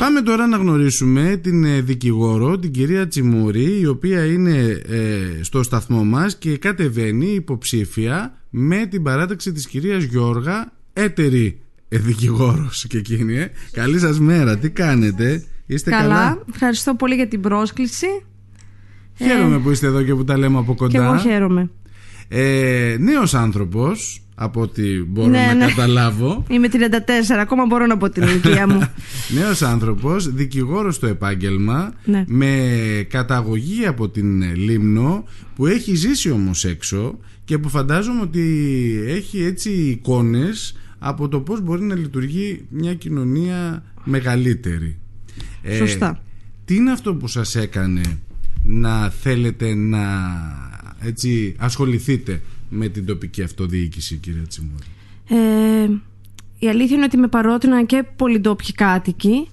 Πάμε τώρα να γνωρίσουμε την ε, δικηγόρο, την κυρία Τσιμούρη, η οποία είναι ε, στο σταθμό μας και κατεβαίνει υποψήφια με την παράταξη της κυρίας Γιώργα, έτερη ε, δικηγόρος και εκείνη. Ε. Καλή σας μέρα, τι κάνετε, είστε καλά. Καλά, ευχαριστώ πολύ για την πρόσκληση. Χαίρομαι που είστε εδώ και που τα λέμε από κοντά. Και εγώ χαίρομαι. Ε, νέος άνθρωπος, από ό,τι μπορώ Ναι, να ναι. καταλάβω. Είμαι 34, ακόμα μπορώ να πω την ηλικία μου. Νέος άνθρωπος, δικηγόρος στο επάγγελμα, Ναι. με καταγωγή από την Λίμνο, που έχει ζήσει όμως έξω και που φαντάζομαι ότι έχει έτσι εικόνες από το πώς μπορεί να λειτουργεί μια κοινωνία μεγαλύτερη. Ε, Σωστά. τι είναι αυτό που σας έκανε να θέλετε να έτσι, ασχοληθείτε με την τοπική αυτοδιοίκηση κυρία Τσιμούρη; Ε, η αλήθεια είναι ότι με παρότριναν και πολυντόπιοι κάτοικοι.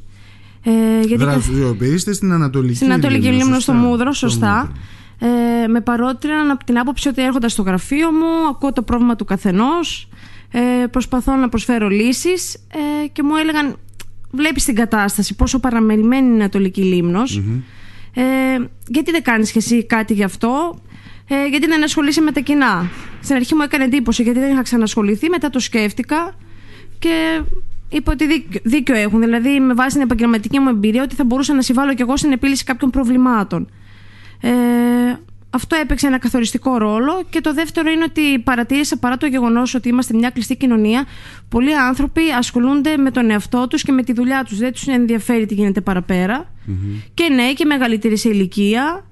Ε, γιατί Δραστηριοποιείστε στην Ανατολική στην Ανατολική Λίμνο στο σωστά. Μούδρο, Στο σωστά. Μούδρο. Ε, με παρότριναν από την άποψη ότι έρχοντα στο γραφείο μου, ακούω το πρόβλημα του καθενός, ε, προσπαθώ να προσφέρω λύσεις ε, και μου έλεγαν βλέπεις την κατάσταση, πόσο παραμελημένη είναι η Ανατολική Λίμνος. Ε, γιατί δεν κάνεις και εσύ κάτι γι' αυτό, ε, γιατί δεν ασχολείσαι με τα κοινά. Στην αρχή μου έκανε εντύπωση γιατί δεν είχα ξανασχοληθεί, μετά το σκέφτηκα και είπα ότι δίκιο, δίκιο έχουν. Δηλαδή, με βάση την επαγγελματική μου εμπειρία, ότι θα μπορούσα να συμβάλλω κι εγώ στην επίλυση κάποιων προβλημάτων. Ε, αυτό έπαιξε ένα καθοριστικό ρόλο. Και το δεύτερο είναι ότι παρατήρησα παρά το γεγονός ότι είμαστε μια κλειστή κοινωνία, πολλοί άνθρωποι ασχολούνται με τον εαυτό τους και με τη δουλειά τους. Δεν τους ενδιαφέρει τι γίνεται παραπέρα. Και νέοι και μεγαλύτεροι σε ηλικία.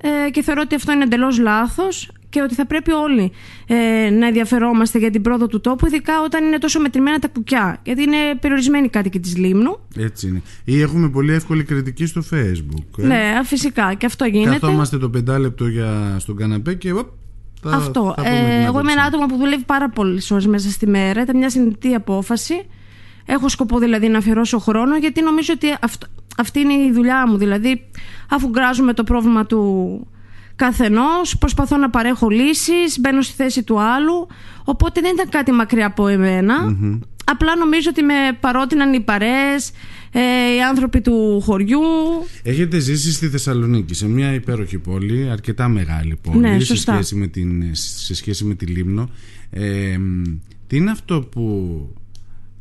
Ε, και θεωρώ ότι αυτό είναι εντελώς λάθος και ότι θα πρέπει όλοι ε, να ενδιαφερόμαστε για την πρόοδο του τόπου, ειδικά όταν είναι τόσο μετρημένα τα κουκιά. Γιατί είναι περιορισμένοι οι κάτοικοι της Λίμνου. Έτσι είναι. Ή έχουμε πολύ εύκολη κριτική στο facebook. ε. Ναι, φυσικά και αυτό γίνεται. Καθόμαστε το πεντάλεπτο για, στον καναπέ και οπ, θα, Αυτό. θα πούμε την Ε, εγώ άποψή είμαι ένα μας. άτομο που δουλεύει πάρα πολλές ώρες μέσα στη μέρα. Ήταν μια συνειδητή απόφαση. Έχω σκοπό δηλαδή να αφιερώσω χρόνο γιατί νομίζω ότι αυτό, αυτή είναι η δουλειά μου. Δηλαδή, αφού γκράζουμε το πρόβλημα του καθενός, προσπαθώ να παρέχω λύσεις, μπαίνω στη θέση του άλλου. Οπότε δεν ήταν κάτι μακριά από εμένα. Απλά νομίζω ότι με παρότειναν οι παρέες, ε, οι άνθρωποι του χωριού. Έχετε ζήσει στη Θεσσαλονίκη, σε μια υπέροχη πόλη, αρκετά μεγάλη πόλη, Ναι, σε, σωστά. σχέση με την, σε σχέση με τη Λίμνο. Ε, μ, τι είναι αυτό που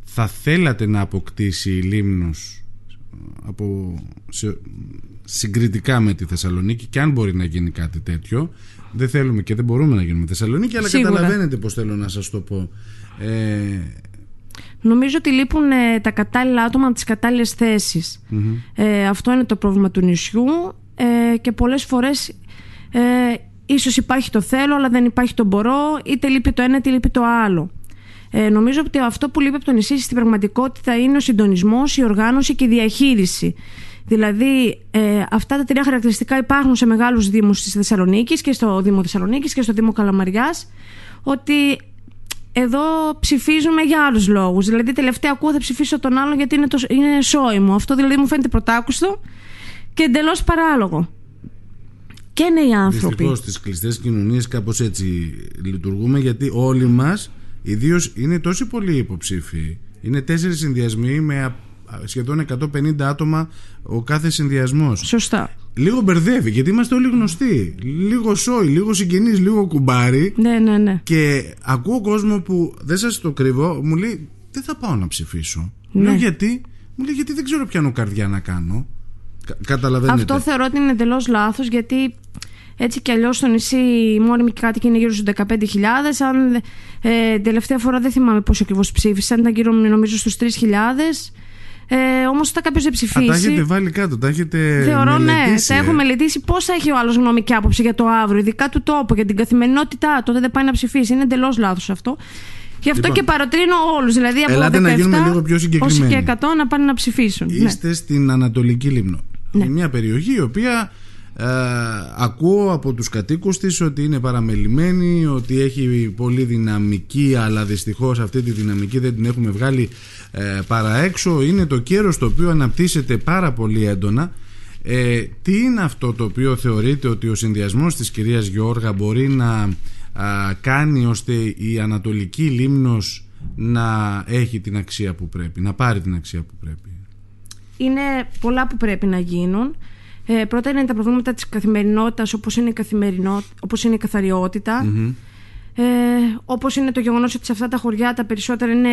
θα θέλατε να αποκτήσει η Λίμνος από, σε- συγκριτικά με τη Θεσσαλονίκη και αν μπορεί να γίνει κάτι τέτοιο δεν θέλουμε και δεν μπορούμε να γίνουμε Θεσσαλονίκη αλλά Σίγουρα. καταλαβαίνετε πως θέλω να σας το πω ε, Νομίζω ότι λείπουν ε, τα κατάλληλα άτομα από τις κατάλληλες θέσεις. Ε, αυτό είναι το πρόβλημα του νησιού ε, και πολλές φορές ε, ίσως υπάρχει το θέλω αλλά δεν υπάρχει το μπορώ είτε λείπει το ένα είτε λείπει το άλλο. Ε, νομίζω ότι αυτό που λείπει από το νησί στην πραγματικότητα είναι ο συντονισμός, η οργάνωση και η διαχείριση. Δηλαδή, ε, αυτά τα τρία χαρακτηριστικά υπάρχουν σε μεγάλους δήμους της Θεσσαλονίκης και στο Δήμο Θεσσαλονίκης και στο Δήμο Καλαμαριάς ότι εδώ ψηφίζουμε για άλλους λόγους. Δηλαδή, τελευταία ακούω θα ψηφίσω τον άλλον γιατί είναι, το, είναι σόι μου. Αυτό δηλαδή μου φαίνεται πρωτάκουστο και εντελώς παράλογο. Και νέοι άνθρωποι. Δυστυχώς στις κλειστές κοινωνίες κάπως έτσι λειτουργούμε γιατί όλοι μας, ιδίως είναι τόσοι πολλοί υποψήφοι. Είναι τέσσερις συνδυασμοί με α- σχεδόν 150 άτομα ο κάθε συνδυασμός. Σωστά. Λίγο μπερδεύει γιατί είμαστε όλοι γνωστοί. Λίγο σόι, λίγο συγγενεί, λίγο κουμπάρι. Ναι, ναι, ναι. Και ακούω κόσμο που δεν σας το κρύβω, μου λέει Δεν θα πάω να ψηφίσω. Ναι. Λέω γιατί, μου λέει γιατί δεν ξέρω ποιανού καρδιά να κάνω. Κα- Καταλαβαίνετε. Αυτό θεωρώ ότι είναι εντελώς λάθος γιατί έτσι κι αλλιώς στο νησί οι μόνιμοι κάτοικοι είναι γύρω στους 15.000. Αν ε, τελευταία φορά δεν θυμάμαι πόσο ακριβώς ψήφισαν, ήταν γύρω νομίζω στους 3.000. Ε, Όμως όταν κάποιος δεν Α, τα ψηφίσει. έχετε βάλει κάτω, τα έχετε Θεωρώ ναι, μελετήσει, τα ε. έχω μελετήσει πώς θα έχει ο άλλος γνώμη και άποψη για το αύριο, ειδικά του τόπου, για την καθημερινότητά του. Δεν πάει να ψηφίσει. Είναι εντελώς λάθος αυτό. Γι' αυτό Λοιπόν, και παροτρύνω όλους. Δηλαδή από ελάτε 17, να γίνουμε λίγο πιο συγκεκριμένοι. όσοι και 100 να πάνε να ψηφίσουν. Ναι. Είστε στην Ανατολική Λίμνο. Ναι. Μια περιοχή η οποία ε, ακούω από τους κατοίκους της ότι είναι παραμελημένη, ότι έχει πολύ δυναμική αλλά δυστυχώς αυτή τη δυναμική δεν την έχουμε βγάλει ε, παρά έξω. Είναι το κέρος το οποίο αναπτύσσεται πάρα πολύ έντονα. Ε, τι είναι αυτό το οποίο θεωρείτε ότι ο συνδυασμός της κυρίας Γιώργα μπορεί να α, κάνει ώστε η Ανατολική Λίμνος να έχει την αξία που πρέπει, να πάρει την αξία που πρέπει; είναι πολλά που πρέπει να γίνουν. Ε, πρώτα είναι τα προβλήματα της καθημερινότητας όπως είναι η, όπως είναι η καθαριοτητα ε, όπως είναι το γεγονός ότι σε αυτά τα χωριά τα περισσότερα είναι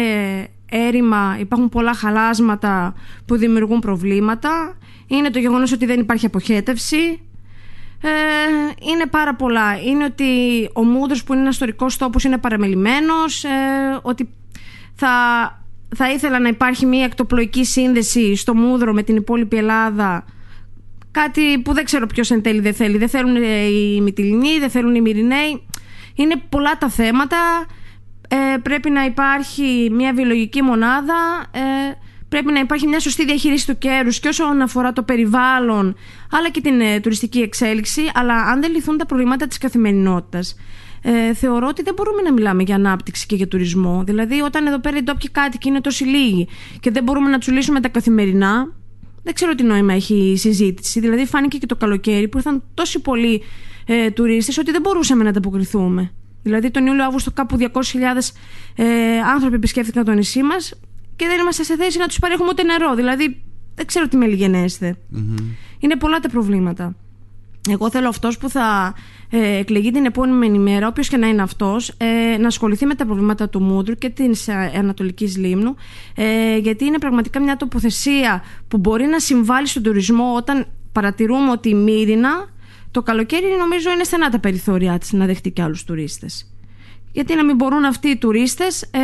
έρημα, υπάρχουν πολλά χαλάσματα που δημιουργούν προβλήματα. Είναι το γεγονός ότι δεν υπάρχει αποχέτευση. Ε, είναι πάρα πολλά. Είναι ότι ο Μούδρος που είναι ένας ιστορικός τόπος είναι παραμελημένος, ε, ότι θα, θα ήθελα να υπάρχει μια εκτοπλοϊκή σύνδεση στο Μούδρο με την υπόλοιπη Ελλάδα Κάτι που δεν ξέρω ποιος εν τέλει δεν θέλει. Δεν θέλουν οι Μυτιλινοί, δεν θέλουν οι Μυριναίοι. Είναι πολλά τα θέματα. Ε, πρέπει να υπάρχει μια βιολογική μονάδα. Ε, πρέπει να υπάρχει μια σωστή διαχείριση του κέρους και όσον αφορά το περιβάλλον αλλά και την ε, τουριστική εξέλιξη. Αλλά αν δεν λυθούν τα προβλήματα της καθημερινότητας ε, θεωρώ ότι δεν μπορούμε να μιλάμε για ανάπτυξη και για τουρισμό. Δηλαδή, όταν εδώ πέρα οι ντόπιοι κάτοικοι είναι τόσοι λίγοι και δεν μπορούμε να του λύσουμε τα καθημερινά, δεν ξέρω τι νόημα έχει η συζήτηση. Δηλαδή, φάνηκε και το καλοκαίρι που ήρθαν τόσοι πολλοί ε, τουρίστες ότι δεν μπορούσαμε να ανταποκριθούμε. Δηλαδή, τον Ιούλιο-Αύγουστο κάπου 200.000 ε, άνθρωποι επισκέφθηκαν το νησί μας και δεν είμαστε σε θέση να τους παρέχουμε ούτε νερό. Δηλαδή, δεν ξέρω τι με Είναι πολλά τα προβλήματα. Εγώ θέλω αυτός που θα ε, εκλεγεί την επόμενη μέρα, όποιος και να είναι αυτός, ε, να ασχοληθεί με τα προβλήματα του Μούντρου και της Ανατολικής Λίμνου, ε, γιατί είναι πραγματικά μια τοποθεσία που μπορεί να συμβάλλει στον τουρισμό όταν παρατηρούμε ότι η Μύρινα το καλοκαίρι νομίζω είναι στενά τα περιθώριά της να δεχτεί και άλλους τουρίστες. Γιατί να μην μπορούν αυτοί οι τουρίστες ε,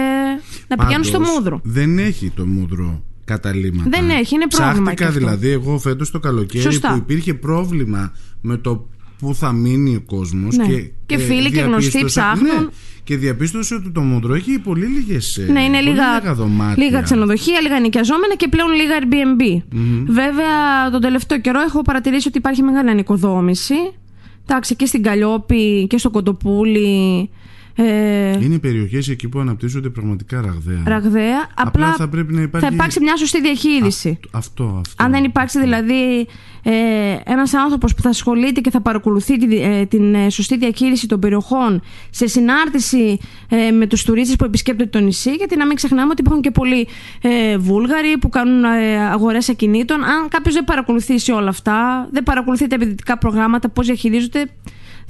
να πηγαίνουν στο Μούδρο. Δεν έχει το Μούδρο καταλήμματα. Δεν έχει, είναι πρόβλημα. Ψάχτηκα δηλαδή εγώ φέτος το καλοκαίρι που υπήρχε πρόβλημα με το πού θα μείνει ο κόσμος. Ναι. Και, και φίλοι και γνωστοί ψάχνουν. Ναι, και διαπίστωσε ότι το Μόντρο έχει πολύ λίγες. Ναι, είναι λίγα, λίγα δωμάτια. Λίγα ξενοδοχεία, λίγα νοικιαζόμενα και πλέον λίγα Airbnb. Βέβαια, τον τελευταίο καιρό έχω παρατηρήσει ότι υπάρχει μεγάλη ανοικοδόμηση. Εντάξει, και στην Καλλιόπη και στο Κοντοπούλι ε, είναι περιοχές εκεί που αναπτύσσονται πραγματικά ραγδαία. Ραγδαία. Απλά, θα, πρέπει να υπάρχει... θα υπάρξει μια σωστή διαχείριση. αυτό, αυτό. Αν δεν υπάρξει δηλαδή ε, ένας άνθρωπος που θα ασχολείται και θα παρακολουθεί τη, ε, την ε, σωστή διαχείριση των περιοχών σε συνάρτηση ε, με τους τουρίστες που επισκέπτονται το νησί, γιατί να μην ξεχνάμε ότι υπάρχουν και πολλοί ε, Βούλγαροι που κάνουν ε, αγορές ακινήτων. Αν κάποιος δεν παρακολουθήσει όλα αυτά, δεν παρακολουθεί τα επενδυτικά προγράμματα, πώς διαχειρίζονται,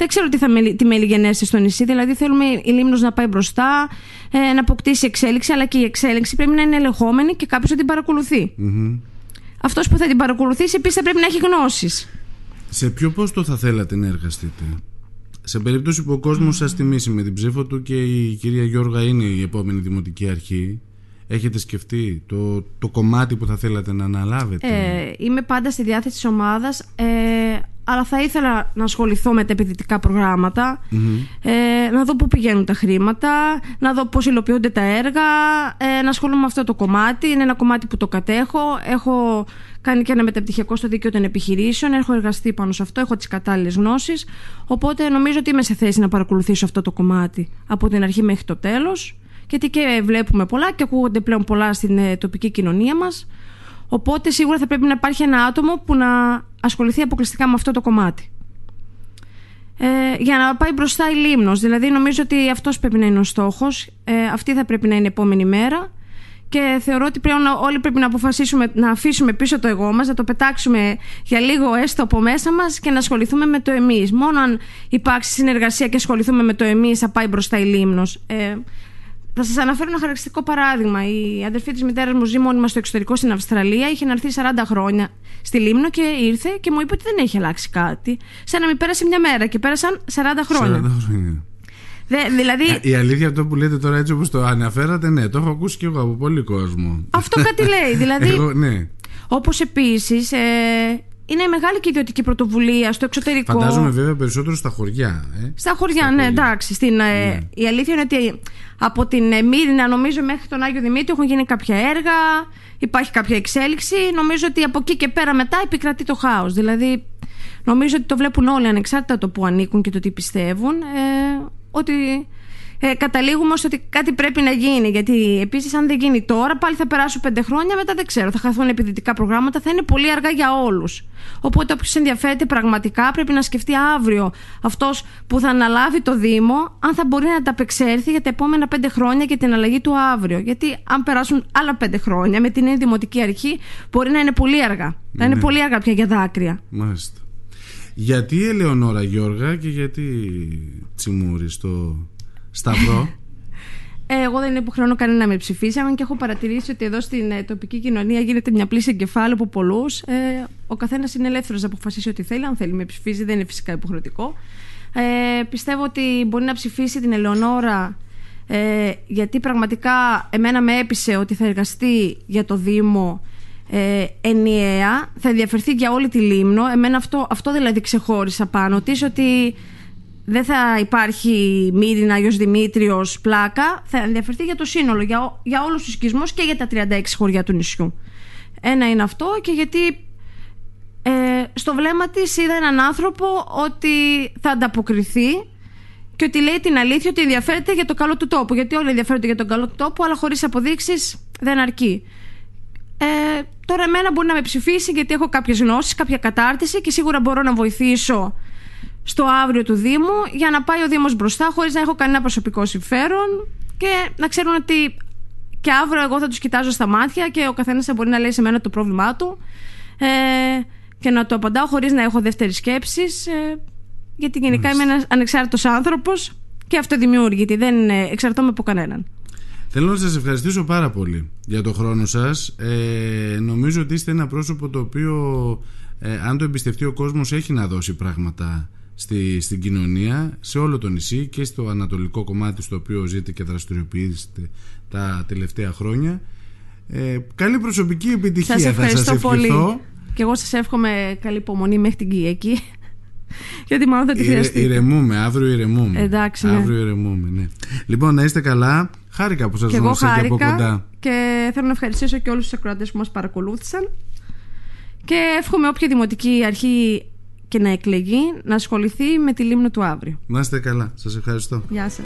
δεν ξέρω τι, θα με, τι μελιγενέσει στο νησί. Δηλαδή, θέλουμε η Λίμνος να πάει μπροστά, ε, να αποκτήσει εξέλιξη, αλλά και η εξέλιξη πρέπει να είναι ελεγχόμενη και κάποιος να την παρακολουθεί. Mm-hmm. Αυτός που θα την παρακολουθήσει επίσης θα πρέπει να έχει γνώσεις. Σε ποιο πόστο θα θέλατε να εργαστείτε, Σε περίπτωση που ο κόσμος mm. σας τιμήσει με την ψήφο του και η κυρία Γιώργα είναι η επόμενη δημοτική αρχή, Έχετε σκεφτεί το, το κομμάτι που θα θέλατε να αναλάβετε; Ε, είμαι πάντα στη διάθεση της ομάδας. Ε, αλλά θα ήθελα να ασχοληθώ με τα επιδυτικά ε, να δω πού πηγαίνουν τα χρήματα, να δω πώς υλοποιούνται τα έργα, ε, να ασχολούμαι με αυτό το κομμάτι. Είναι ένα κομμάτι που το κατέχω. Έχω κάνει και ένα μεταπτυχιακό στο δίκαιο των επιχειρήσεων, έχω εργαστεί πάνω σε αυτό, έχω τις κατάλληλες γνώσεις, οπότε νομίζω ότι είμαι σε θέση να παρακολουθήσω αυτό το κομμάτι από την αρχή μέχρι το τέλος, γιατί και βλέπουμε πολλά και ακούγονται πλέον πολλά στην ε, τοπική κοινωνία μας. Οπότε σίγουρα θα πρέπει να υπάρχει ένα άτομο που να ασχοληθεί αποκλειστικά με αυτό το κομμάτι. Ε, για να πάει μπροστά η Λίμνος. Δηλαδή νομίζω ότι αυτός πρέπει να είναι ο στόχος. Ε, αυτή θα πρέπει να είναι η επόμενη μέρα. Και θεωρώ ότι πρέπει όλοι πρέπει να αποφασίσουμε να αφήσουμε πίσω το εγώ μας, να το πετάξουμε για λίγο έστω από μέσα μας και να ασχοληθούμε με το εμείς. Μόνο αν υπάρξει συνεργασία και ασχοληθούμε με το εμείς θα πάει μπροστά η Λίμνος. Ε, θα σας αναφέρω ένα χαρακτηριστικό παράδειγμα. Η αδερφή της μητέρας μου ζει μόνιμα στο εξωτερικό στην Αυστραλία. Είχε έρθει 40 χρόνια στη Λίμνο και ήρθε και μου είπε ότι δεν έχει αλλάξει κάτι. Σαν να μην πέρασε μια μέρα και πέρασαν 40 χρόνια. 40 χρόνια. Δε, δηλαδή... Ε, η αλήθεια αυτό που λέτε τώρα έτσι όπως το αναφέρατε, ναι, το έχω ακούσει και εγώ από πολύ κόσμο. Αυτό κάτι λέει. Δηλαδή, εγώ, ναι. Όπως επίσης ε, είναι μεγάλη και ιδιωτική πρωτοβουλία στο εξωτερικό. Φαντάζομαι βέβαια περισσότερο στα χωριά. Ε; Στα χωριά, ναι, εντάξει. Στην, ε, ναι. η αλήθεια είναι ότι από την ε, Μύρινα, νομίζω, μέχρι τον Άγιο Δημήτρη έχουν γίνει κάποια έργα, υπάρχει κάποια εξέλιξη. Νομίζω ότι από εκεί και πέρα μετά επικρατεί το χάος. Δηλαδή, νομίζω ότι το βλέπουν όλοι ανεξάρτητα το που ανήκουν και το τι πιστεύουν. Ε, ότι ε, καταλήγουμε στο ότι κάτι πρέπει να γίνει. Γιατί επίσης, αν δεν γίνει τώρα, πάλι θα περάσουν πέντε χρόνια, μετά δεν ξέρω, θα χαθούν επιδυτικά προγράμματα, θα είναι πολύ αργά για όλους. Οπότε, όποιος ενδιαφέρεται πραγματικά πρέπει να σκεφτεί αύριο αυτός που θα αναλάβει το Δήμο, αν θα μπορεί να ανταπεξέλθει για τα επόμενα πέντε χρόνια και την αλλαγή του αύριο. Γιατί αν περάσουν άλλα πέντε χρόνια με την νέα δημοτική αρχή, μπορεί να είναι πολύ αργά. Θα είναι ναι. πολύ αργά πια για δάκρυα. Μάλιστα. Γιατί η Ελεονόρα Γιώργα και γιατί Τσιμούρη στο Σταυρό. Ε, εγώ δεν υποχρεώνω κανένα να με ψηφίσει. Αν και έχω παρατηρήσει ότι εδώ στην ε, τοπική κοινωνία γίνεται μια πλήση εγκεφάλου από πολλούς. Ε, ο καθένας είναι ελεύθερος να αποφασίσει ό,τι θέλει. Αν θέλει με ψηφίζει, δεν είναι φυσικά υποχρεωτικό. Ε, πιστεύω ότι μπορεί να ψηφίσει την Ελεονόρα ε, γιατί πραγματικά εμένα με έπεισε ότι θα εργαστεί για το Δήμο ε, ενιαία, θα ενδιαφερθεί για όλη τη Λίμνο. Εμένα αυτό, αυτό δηλαδή ξεχώρισα πάνω της ότι δεν θα υπάρχει Μύρινα, Άγιος Δημήτριος, πλάκα. Θα ενδιαφερθεί για το σύνολο, για, για όλους τους οικισμούς και για τα 36 χωριά του νησιού. Ένα είναι αυτό και γιατί ε, στο βλέμμα της είδα έναν άνθρωπο ότι θα ανταποκριθεί και ότι λέει την αλήθεια ότι ενδιαφέρεται για το καλό του τόπου. Γιατί όλοι ενδιαφέρονται για τον καλό του τόπου, αλλά χωρίς αποδείξεις δεν αρκεί. Ε, τώρα εμένα μπορεί να με ψηφίσει γιατί έχω κάποιες γνώσεις, κάποια κατάρτιση και σίγουρα μπορώ να βοηθήσω στο αύριο του Δήμου για να πάει ο Δήμος μπροστά χωρίς να έχω κανένα προσωπικό συμφέρον και να ξέρουν ότι και αύριο εγώ θα τους κοιτάζω στα μάτια και ο καθένας θα μπορεί να λέει σε μένα το πρόβλημά του ε, και να το απαντάω χωρίς να έχω δεύτερη σκέψη. Ε, γιατί γενικά είμαι ένας ανεξάρτητος άνθρωπος και αυτοδημιούργητη, δεν ε, εξαρτώμαι από κανέναν. Θέλω να σας ευχαριστήσω πάρα πολύ για το χρόνο σας. Ε, νομίζω ότι είστε ένα πρόσωπο το οποίο ε, αν το εμπιστευτεί ο κόσμος έχει να δώσει πράγματα στη, στην κοινωνία, σε όλο το νησί και στο ανατολικό κομμάτι στο οποίο ζείτε και δραστηριοποιήσετε τα τελευταία χρόνια. Ε, καλή προσωπική επιτυχία σας θα σας ευχηθώ. πολύ. Και εγώ σας εύχομαι καλή υπομονή μέχρι την Κυριακή. Γιατί μάλλον θα τη χρειαστεί. Ηρεμούμε, αύριο ηρεμούμε. Εντάξει, ναι. Αύριο ηρεμούμε, ναι. Λοιπόν, να είστε καλά. Χάρηκα που σας γνώρισα και από κοντά. Και θέλω να ευχαριστήσω και όλους τους ακροατές που μας παρακολούθησαν. Και εύχομαι όποια δημοτική αρχή και να εκλεγεί να ασχοληθεί με τη λίμνο του αύριο. Να είστε καλά. Σας ευχαριστώ. Γεια σας.